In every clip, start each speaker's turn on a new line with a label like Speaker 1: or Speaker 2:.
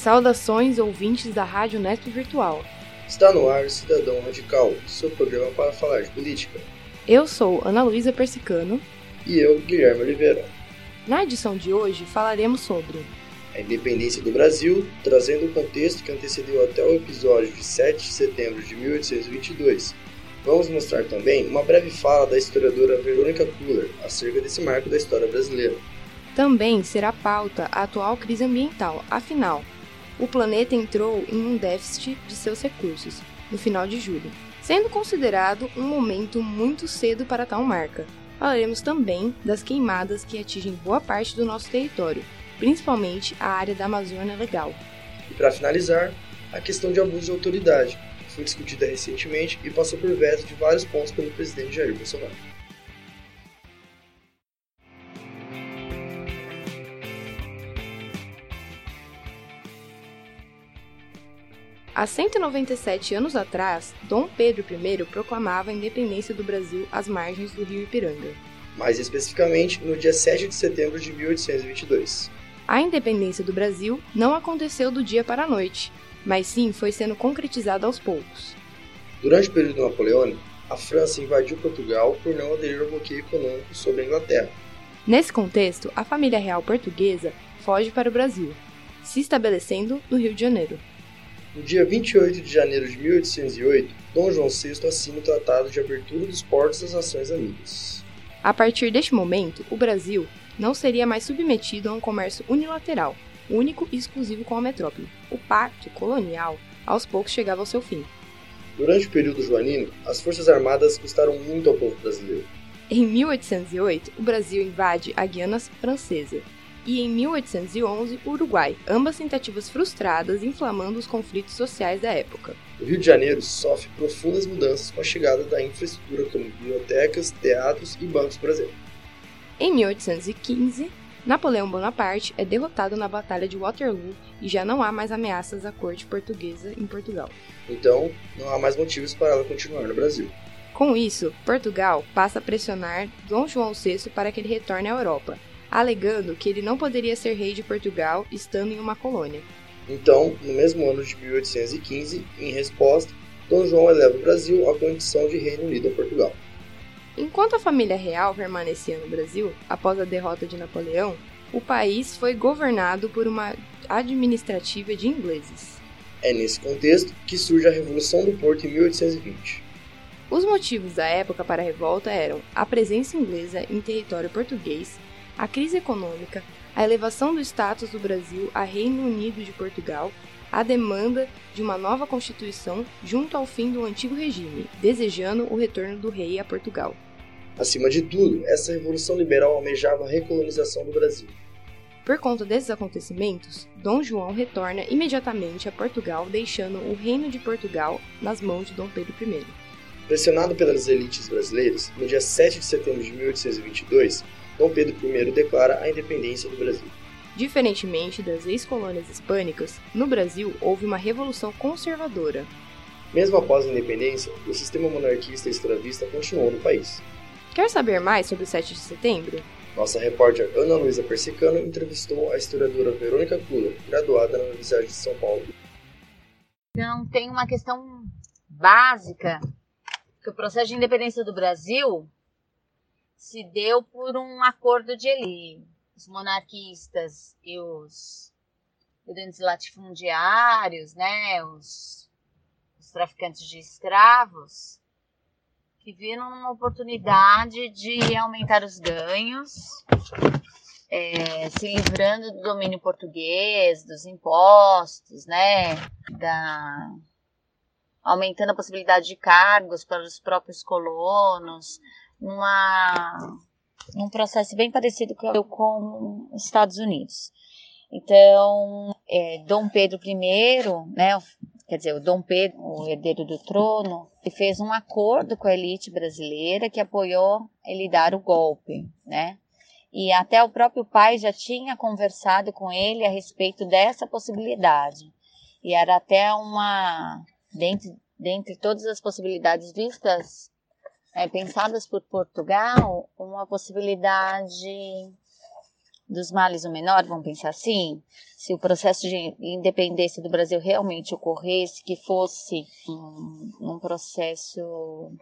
Speaker 1: Saudações ouvintes da Rádio Nesp Virtual.
Speaker 2: Está no ar Cidadão Radical, seu programa para falar de política.
Speaker 1: Eu sou Ana Luísa Persicano.
Speaker 2: E eu, Guilherme Oliveira.
Speaker 1: Na edição de hoje falaremos sobre
Speaker 2: a independência do Brasil, trazendo o contexto que antecedeu até o episódio de 7 de setembro de 1822. Vamos mostrar também uma breve fala da historiadora Verônica Kuller acerca desse marco da história brasileira.
Speaker 1: Também será pauta a atual crise ambiental, afinal, o planeta entrou em um déficit de seus recursos no final de julho, sendo considerado um momento muito cedo para tal marca. Falaremos também das queimadas que atingem boa parte do nosso território, principalmente a área da Amazônia Legal.
Speaker 2: E para finalizar, a questão de abuso de autoridade, que foi discutida recentemente e passou por veto de vários pontos pelo presidente Jair Bolsonaro.
Speaker 1: Há 197 anos atrás, Dom Pedro I proclamava a independência do Brasil às margens do rio Ipiranga.
Speaker 2: Mais especificamente, no dia 7 de setembro de 1822.
Speaker 1: A independência do Brasil não aconteceu do dia para a noite, mas sim foi sendo concretizada aos poucos.
Speaker 2: Durante o período napoleônico, a França invadiu Portugal por não aderir ao bloqueio econômico sobre a Inglaterra.
Speaker 1: Nesse contexto, a família real portuguesa foge para o Brasil, se estabelecendo no Rio de Janeiro.
Speaker 2: No dia 28 de janeiro de 1808, Dom João VI assina o Tratado de Abertura dos Portos das Nações Amigas.
Speaker 1: A partir deste momento, o Brasil não seria mais submetido a um comércio unilateral, único e exclusivo com a metrópole. O pacto colonial aos poucos chegava ao seu fim.
Speaker 2: Durante o período joanino, as Forças Armadas custaram muito ao povo brasileiro.
Speaker 1: Em 1808, o Brasil invade a Guiana Francesa e em 1811 o Uruguai, ambas tentativas frustradas inflamando os conflitos sociais da época.
Speaker 2: O Rio de Janeiro sofre profundas mudanças com a chegada da infraestrutura como bibliotecas, teatros e bancos, exemplo.
Speaker 1: Em 1815, Napoleão Bonaparte é derrotado na Batalha de Waterloo e já não há mais ameaças à corte portuguesa em Portugal.
Speaker 2: Então, não há mais motivos para ela continuar no Brasil.
Speaker 1: Com isso, Portugal passa a pressionar Dom João VI para que ele retorne à Europa, alegando que ele não poderia ser rei de Portugal estando em uma colônia.
Speaker 2: Então, no mesmo ano de 1815, em resposta, Dom João eleva o Brasil à condição de Reino Unido a Portugal.
Speaker 1: Enquanto a família real permanecia no Brasil, após a derrota de Napoleão, o país foi governado por uma administrativa de ingleses.
Speaker 2: É nesse contexto que surge a Revolução do Porto em 1820.
Speaker 1: Os motivos da época para a revolta eram a presença inglesa em território português a crise econômica, a elevação do status do Brasil a Reino Unido de Portugal, a demanda de uma nova Constituição junto ao fim do antigo regime, desejando o retorno do rei a Portugal.
Speaker 2: Acima de tudo, essa revolução liberal almejava a recolonização do Brasil.
Speaker 1: Por conta desses acontecimentos, Dom João retorna imediatamente a Portugal, deixando o Reino de Portugal nas mãos de Dom Pedro I.
Speaker 2: Pressionado pelas elites brasileiras, no dia 7 de setembro de 1822, Dom Pedro I declara a independência do Brasil.
Speaker 1: Diferentemente das ex-colônias hispânicas, no Brasil houve uma revolução conservadora.
Speaker 2: Mesmo após a independência, o sistema monarquista e escravista continuou no país.
Speaker 1: Quer saber mais sobre o 7 de setembro?
Speaker 2: Nossa repórter Ana Luísa Persicano entrevistou a historiadora Verônica Kula, graduada na Universidade de São Paulo.
Speaker 3: Então, tem uma questão básica que o processo de independência do Brasil se deu por um acordo de elite. Os monarquistas e os grandes latifundiários, né, os, os traficantes de escravos, que viram uma oportunidade de aumentar os ganhos, é, se livrando do domínio português, dos impostos, né, da aumentando a possibilidade de cargos para os próprios colonos, numa, num processo bem parecido com, com os Estados Unidos. Então, é, Dom Pedro I, né, quer dizer, o Dom Pedro, o herdeiro do trono, ele fez um acordo com a elite brasileira que apoiou ele dar o golpe, né? E até o próprio pai já tinha conversado com ele a respeito dessa possibilidade. E era até uma, dentre, dentre todas as possibilidades vistas é, pensadas por Portugal uma possibilidade dos males o menor, vamos pensar assim, se o processo de independência do Brasil realmente ocorresse, que fosse um, um processo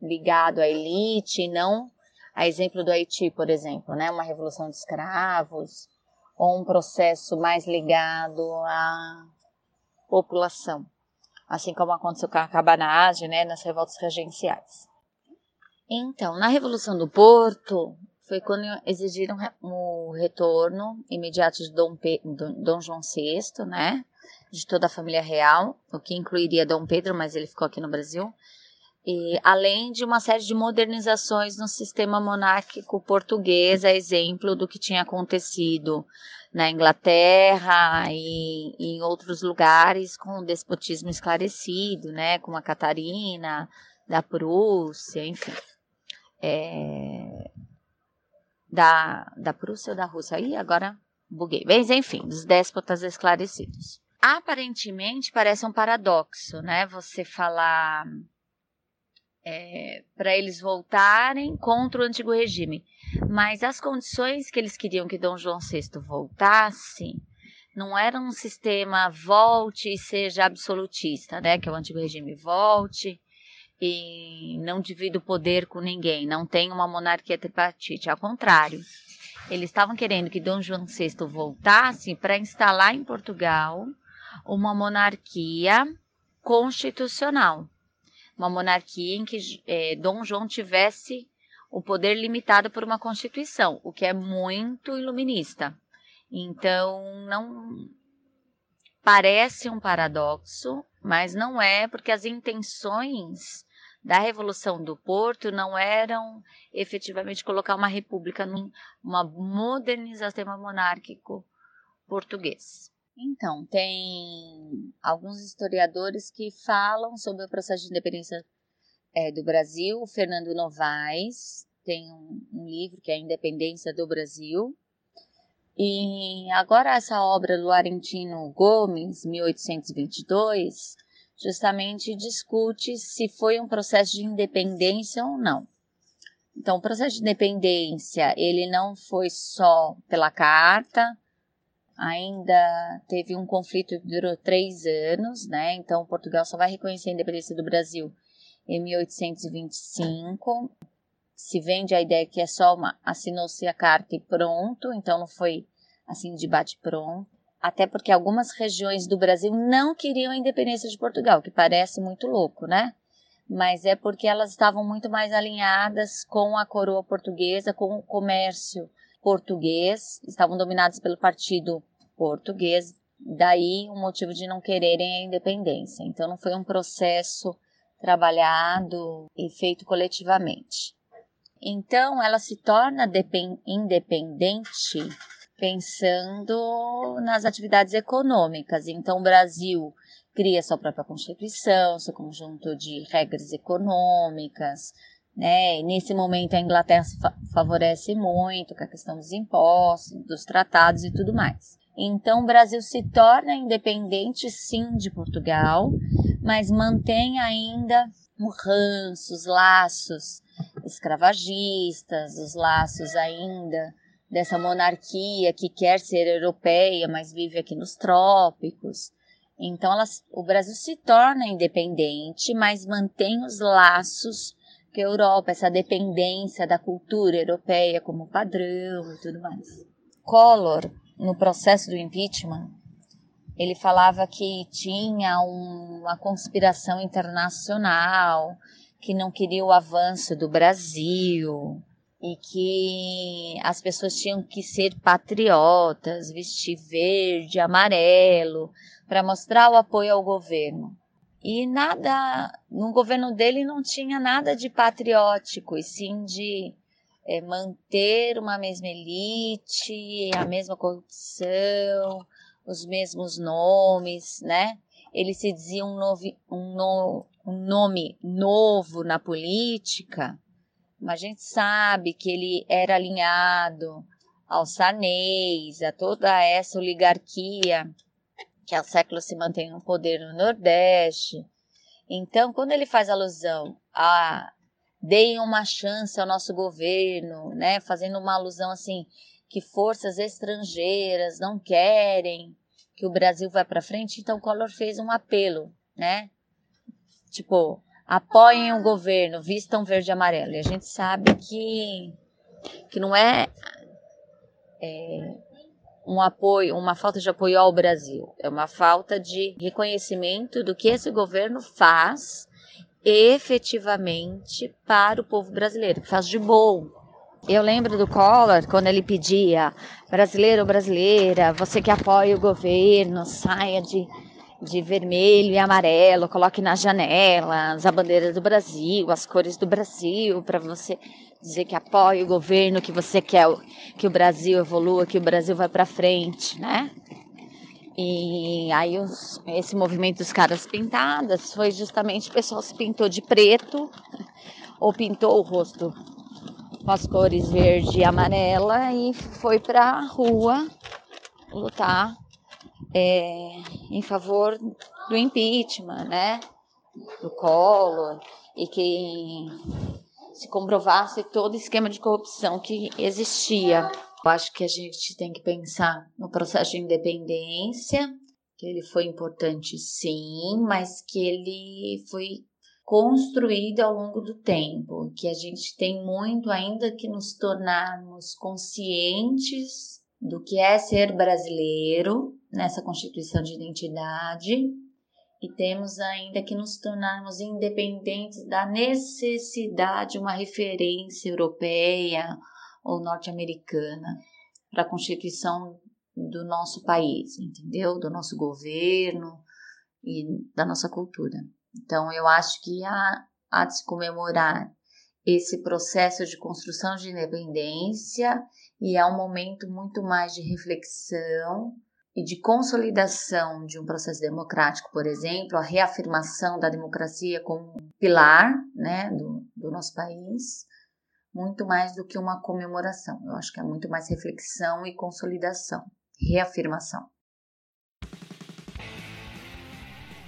Speaker 3: ligado à elite, e não a exemplo do Haiti, por exemplo, né, uma revolução de escravos, ou um processo mais ligado à população, assim como aconteceu com a cabanagem, né, nas revoltas regenciais. Então, na Revolução do Porto, foi quando exigiram o retorno imediato de Dom, Pe Dom João VI, né, de toda a família real, o que incluiria Dom Pedro, mas ele ficou aqui no Brasil, e, além de uma série de modernizações no sistema monárquico português, a exemplo do que tinha acontecido na Inglaterra e, e em outros lugares com o despotismo esclarecido, né, como a Catarina, da Prússia, enfim. É, da, da Prússia ou da Rússia? Aí agora buguei. Mas enfim, dos déspotas esclarecidos. Aparentemente parece um paradoxo, né? Você falar é, para eles voltarem contra o antigo regime. Mas as condições que eles queriam que Dom João VI voltasse não era um sistema volte e seja absolutista, né? Que é o antigo regime volte e não divida o poder com ninguém, não tem uma monarquia tripartite. Ao contrário, eles estavam querendo que Dom João VI voltasse para instalar em Portugal uma monarquia constitucional uma monarquia em que é, Dom João tivesse o poder limitado por uma constituição, o que é muito iluminista. Então, não parece um paradoxo, mas não é, porque as intenções da Revolução do Porto não eram efetivamente colocar uma república numa modernização sistema monárquico português. Então, tem alguns historiadores que falam sobre o processo de independência é, do Brasil. O Fernando Novaes tem um, um livro que é a Independência do Brasil. E agora essa obra do Arentino Gomes, 1822, justamente discute se foi um processo de independência ou não. Então, o processo de independência, ele não foi só pela carta, ainda teve um conflito que durou três anos, né? Então, Portugal só vai reconhecer a independência do Brasil em 1825. Se vende a ideia que é só uma assinou-se a carta e pronto, então não foi assim de bate pronto. Até porque algumas regiões do Brasil não queriam a independência de Portugal, que parece muito louco, né? Mas é porque elas estavam muito mais alinhadas com a coroa portuguesa, com o comércio português, estavam dominados pelo partido português, daí o motivo de não quererem a independência. Então não foi um processo trabalhado e feito coletivamente. Então ela se torna independente pensando nas atividades econômicas. Então o Brasil cria sua própria constituição, seu conjunto de regras econômicas, né? Nesse momento a Inglaterra se fa favorece muito com a questão dos impostos, dos tratados e tudo mais. Então o Brasil se torna independente sim de Portugal, mas mantém ainda o ranço, os laços escravagistas, os laços ainda dessa monarquia que quer ser europeia, mas vive aqui nos trópicos. Então ela, o Brasil se torna independente, mas mantém os laços que a Europa, essa dependência da cultura europeia como padrão e tudo mais. Collor, no processo do impeachment, ele falava que tinha um, uma conspiração internacional, que não queria o avanço do Brasil e que as pessoas tinham que ser patriotas, vestir verde, amarelo, para mostrar o apoio ao governo. E nada, no governo dele não tinha nada de patriótico, e sim de é, manter uma mesma elite, a mesma corrupção, os mesmos nomes, né? Ele se dizia um, novo, um, no, um nome novo na política, mas a gente sabe que ele era alinhado aos sarnês, a toda essa oligarquia que há séculos se mantém no poder no Nordeste. Então, quando ele faz alusão a deem uma chance ao nosso governo, né, fazendo uma alusão assim que forças estrangeiras não querem que o Brasil vá para frente, então Collor fez um apelo, né? Tipo, apoiem o governo, vistam verde e amarelo. E a gente sabe que, que não é, é um apoio, uma falta de apoio ao Brasil, é uma falta de reconhecimento do que esse governo faz efetivamente para o povo brasileiro, que faz de bom. Eu lembro do Collor quando ele pedia brasileiro brasileira, você que apoia o governo, saia de, de vermelho e amarelo, coloque nas janelas a bandeira do Brasil, as cores do Brasil, para você dizer que apoia o governo, que você quer que o Brasil evolua, que o Brasil vai para frente, né? E aí os, esse movimento dos caras pintadas foi justamente o pessoal se pintou de preto ou pintou o rosto com as cores verde e amarela e foi para a rua lutar é, em favor do impeachment, né? Do Collor e que se comprovasse todo esquema de corrupção que existia. Eu acho que a gente tem que pensar no processo de independência, que ele foi importante sim, mas que ele foi construído ao longo do tempo, que a gente tem muito ainda que nos tornarmos conscientes do que é ser brasileiro nessa constituição de identidade e temos ainda que nos tornarmos independentes da necessidade de uma referência europeia ou norte-americana para a constituição do nosso país, entendeu? Do nosso governo e da nossa cultura. Então, eu acho que há, há de se comemorar esse processo de construção de independência e é um momento muito mais de reflexão e de consolidação de um processo democrático, por exemplo, a reafirmação da democracia como pilar né, do, do nosso país, muito mais do que uma comemoração. Eu acho que é muito mais reflexão e consolidação, reafirmação.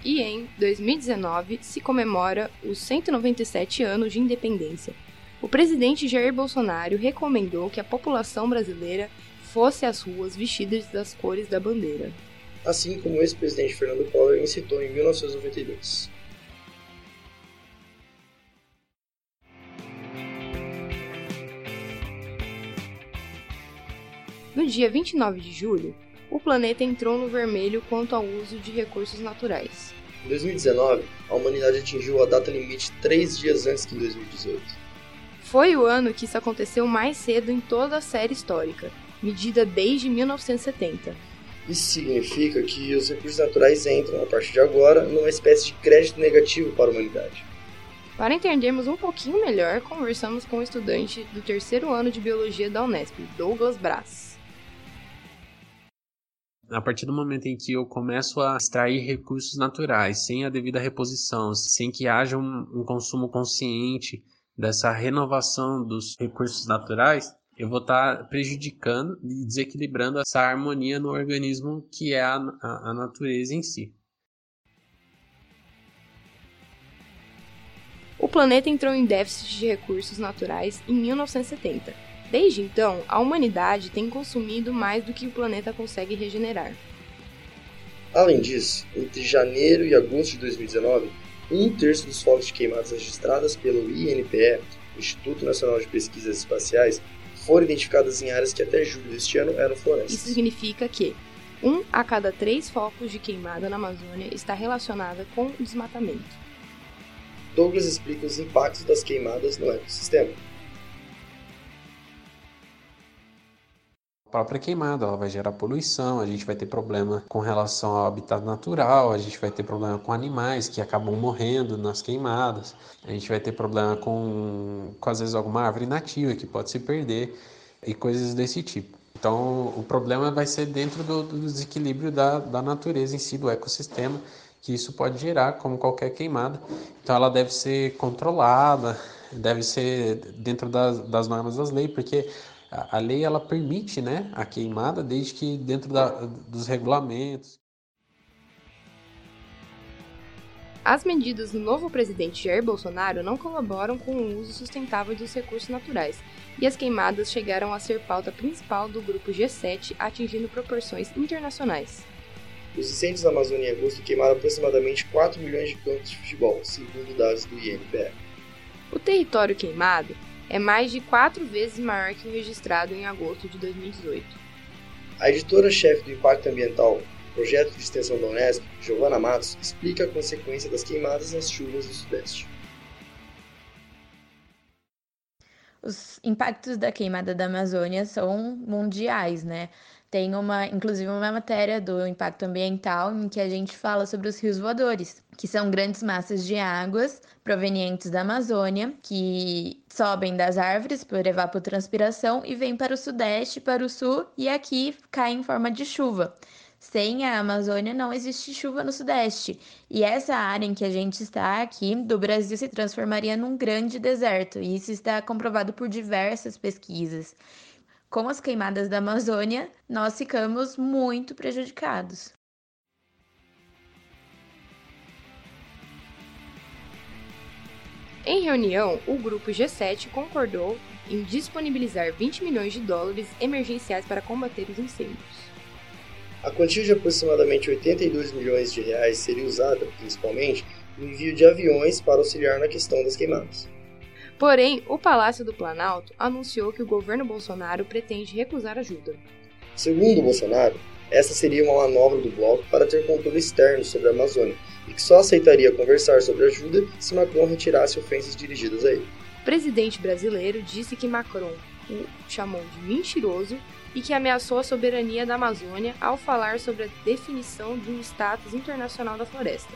Speaker 1: E em 2019 se comemora os 197 anos de independência. O presidente Jair Bolsonaro recomendou que a população brasileira fosse às ruas vestidas das cores da bandeira.
Speaker 2: Assim como o ex-presidente Fernando Collor incitou em 1992.
Speaker 1: No dia 29 de julho, o planeta entrou no vermelho quanto ao uso de recursos naturais.
Speaker 2: Em 2019, a humanidade atingiu a data limite três dias antes que em 2018.
Speaker 1: Foi o ano que isso aconteceu mais cedo em toda a série histórica, medida desde 1970.
Speaker 2: Isso significa que os recursos naturais entram, a partir de agora, numa espécie de crédito negativo para a humanidade.
Speaker 1: Para entendermos um pouquinho melhor, conversamos com o estudante do terceiro ano de Biologia da Unesp, Douglas Braz.
Speaker 4: A partir do momento em que eu começo a extrair recursos naturais sem a devida reposição, sem que haja um, um consumo consciente dessa renovação dos recursos naturais, eu vou estar tá prejudicando e desequilibrando essa harmonia no organismo que é a, a, a natureza em si.
Speaker 1: O planeta entrou em déficit de recursos naturais em 1970. Desde então, a humanidade tem consumido mais do que o planeta consegue regenerar.
Speaker 2: Além disso, entre janeiro e agosto de 2019, um terço dos fogos de queimadas registradas pelo INPE, Instituto Nacional de Pesquisas Espaciais, foram identificadas em áreas que até julho deste ano eram florestas.
Speaker 1: Isso significa que um a cada três focos de queimada na Amazônia está relacionada com desmatamento.
Speaker 2: Douglas explica os impactos das queimadas no ecossistema.
Speaker 4: Própria queimada ela vai gerar poluição, a gente vai ter problema com relação ao habitat natural, a gente vai ter problema com animais que acabam morrendo nas queimadas, a gente vai ter problema com, com às vezes alguma árvore nativa que pode se perder e coisas desse tipo. Então o problema vai ser dentro do, do desequilíbrio da, da natureza em si, do ecossistema, que isso pode gerar, como qualquer queimada. Então ela deve ser controlada, deve ser dentro das, das normas das leis, porque a, lei ela permite né, a queimada desde que dentro da, dos regulamentos.
Speaker 1: As medidas do novo presidente Jair Bolsonaro não colaboram com o uso sustentável dos recursos naturais, e as queimadas chegaram a ser pauta principal do grupo G7, atingindo proporções internacionais.
Speaker 2: Os incêndios da Amazônia em agosto queimaram aproximadamente 4 milhões de campos de futebol, segundo dados do INPE.
Speaker 1: O território queimado é mais de quatro vezes maior que o registrado em agosto de 2018.
Speaker 2: A editora-chefe do Impacto Ambiental, projeto de extensão da Unesp, Giovana Matos, explica a consequência das queimadas nas chuvas do Sudeste.
Speaker 5: Os impactos da queimada da Amazônia são mundiais, né? Tem uma, inclusive, uma matéria do impacto ambiental em que a gente fala sobre os rios voadores, que são grandes massas de águas provenientes da Amazônia que sobem das árvores por evapotranspiração e vêm para o sudeste, para o sul e aqui caem em forma de chuva. Sem a Amazônia não existe chuva no Sudeste. E essa área em que a gente está aqui do Brasil se transformaria num grande deserto. E isso está comprovado por diversas pesquisas com as queimadas da Amazônia, nós ficamos muito prejudicados.
Speaker 1: Em reunião, o grupo G7 concordou em disponibilizar 20 milhões de dólares emergenciais para combater os incêndios.
Speaker 2: A quantia de aproximadamente 82 milhões de reais seria usada, principalmente, no envio de aviões para auxiliar na questão das queimadas.
Speaker 1: Porém, o Palácio do Planalto anunciou que o governo Bolsonaro pretende recusar ajuda.
Speaker 2: Segundo Bolsonaro, essa seria uma manobra do bloco para ter controle externo sobre a Amazônia e que só aceitaria conversar sobre ajuda se Macron retirasse ofensas dirigidas a ele.
Speaker 1: O presidente brasileiro disse que Macron o chamou de mentiroso e que ameaçou a soberania da Amazônia ao falar sobre a definição de um status internacional da floresta.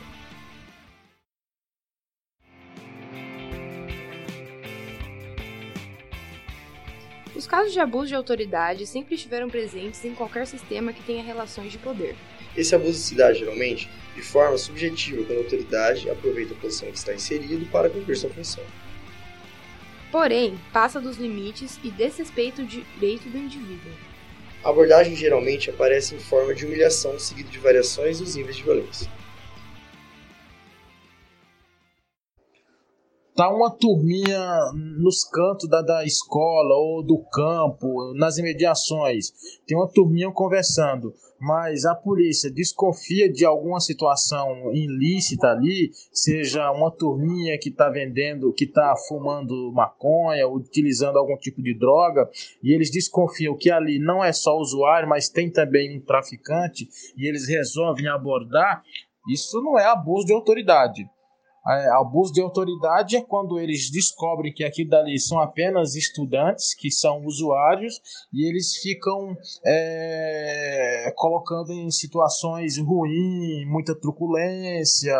Speaker 1: Os casos de abuso de autoridade sempre estiveram presentes em qualquer sistema que tenha relações de poder.
Speaker 2: Esse abuso se dá, geralmente, de forma subjetiva, quando a autoridade aproveita a posição que está inserido para cumprir sua função.
Speaker 1: Porém, passa dos limites e desrespeita o direito do indivíduo.
Speaker 2: A abordagem geralmente aparece em forma de humilhação seguida de variações dos níveis de violência.
Speaker 6: Tá uma turminha nos cantos da, da escola ou do campo, nas imediações, tem uma turminha conversando, mas a polícia desconfia de alguma situação ilícita ali, seja uma turminha que está vendendo, que está fumando maconha, utilizando algum tipo de droga, e eles desconfiam que ali não é só usuário, mas tem também um traficante, e eles resolvem abordar, isso não é abuso de autoridade abuso de autoridade é quando eles descobrem que aquilo dali são apenas estudantes, que são usuários, e eles ficam é, colocando em situações ruins, muita truculência,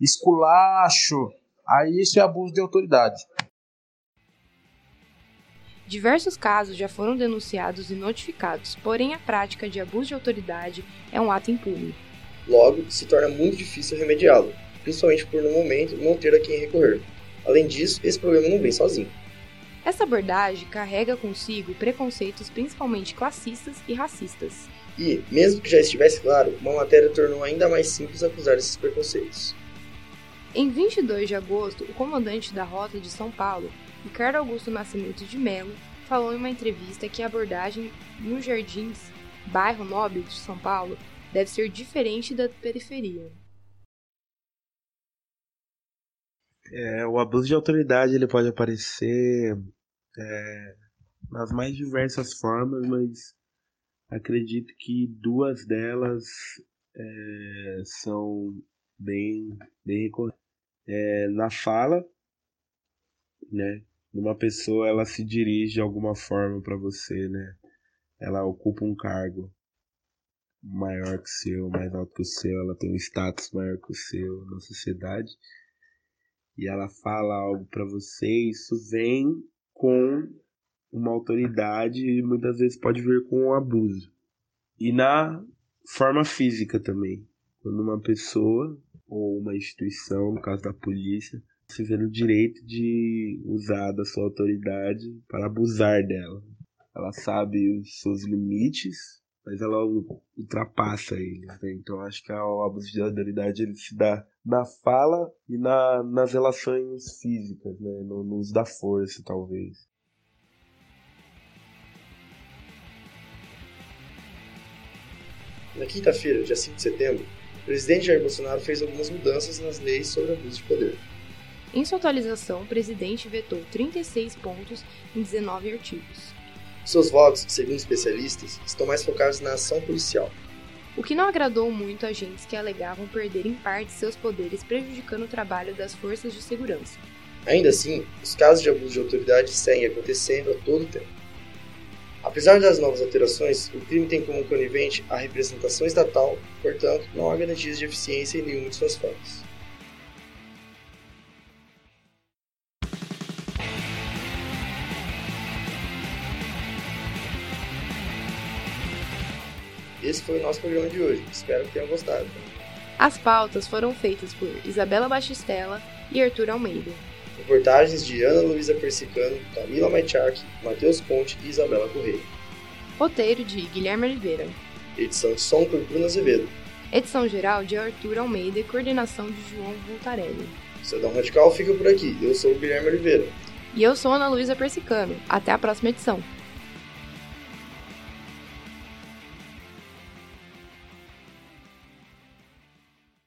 Speaker 6: esculacho. Aí isso é abuso de autoridade.
Speaker 1: Diversos casos já foram denunciados e notificados, porém a prática de abuso de autoridade é um ato impune.
Speaker 2: Logo, se torna muito difícil remediá-lo principalmente por no momento não ter a quem recorrer. Além disso, esse problema não vem sozinho.
Speaker 1: Essa abordagem carrega consigo preconceitos principalmente classistas e racistas.
Speaker 2: E, mesmo que já estivesse claro, uma matéria tornou ainda mais simples acusar esses preconceitos.
Speaker 1: Em 22 de agosto, o comandante da Rota de São Paulo, Ricardo Augusto Nascimento de Melo, falou em uma entrevista que a abordagem nos Jardins, bairro nobre de São Paulo, deve ser diferente da periferia.
Speaker 7: É, o abuso de autoridade ele pode aparecer é, nas mais diversas formas, mas acredito que duas delas é, são bem, bem. É, na fala, né? Uma pessoa ela se dirige de alguma forma para você, né? Ela ocupa um cargo maior que o seu, mais alto que o seu, ela tem um status maior que o seu na sociedade e ela fala algo para você, isso vem com uma autoridade e muitas vezes pode vir com um abuso. E na forma física também. Quando uma pessoa ou uma instituição, no caso da polícia, se vê no direito de usar da sua autoridade para abusar dela. Ela sabe os seus limites, mas ela ultrapassa eles. Né? Então acho que o abuso de autoridade ele se dá na fala e na, nas relações físicas, né? no, no uso da força, talvez.
Speaker 2: Na quinta-feira, dia 5 de setembro, o presidente Jair Bolsonaro fez algumas mudanças nas leis sobre abuso de poder.
Speaker 1: Em sua atualização, o presidente vetou 36 pontos em 19 artigos.
Speaker 2: Seus votos, segundo especialistas, estão mais focados na ação policial,
Speaker 1: o que não agradou muito agentes que alegavam perder em parte seus poderes prejudicando o trabalho das forças de segurança.
Speaker 2: Ainda assim, os casos de abuso de autoridade seguem acontecendo a todo tempo. Apesar das novas alterações, o crime tem como conivente a representação estatal, portanto, não há garantias de eficiência em nenhuma de suas formas. Esse foi o nosso programa de hoje. Espero que tenham gostado.
Speaker 1: As pautas foram feitas por Isabela Batistella e Arthur Almeida.
Speaker 2: Reportagens de Ana Luísa Persicano, Camila Maichak, Matheus Ponte e Isabela Correia.
Speaker 1: Roteiro de Guilherme Oliveira.
Speaker 2: Edição de som por Bruno Azevedo.
Speaker 1: Edição geral de Arthur Almeida e coordenação de João Voltarelli.
Speaker 2: Cidadão Radical fica por aqui. Eu sou o Guilherme Oliveira.
Speaker 1: E eu sou Ana Luísa Persicano. Até a próxima edição.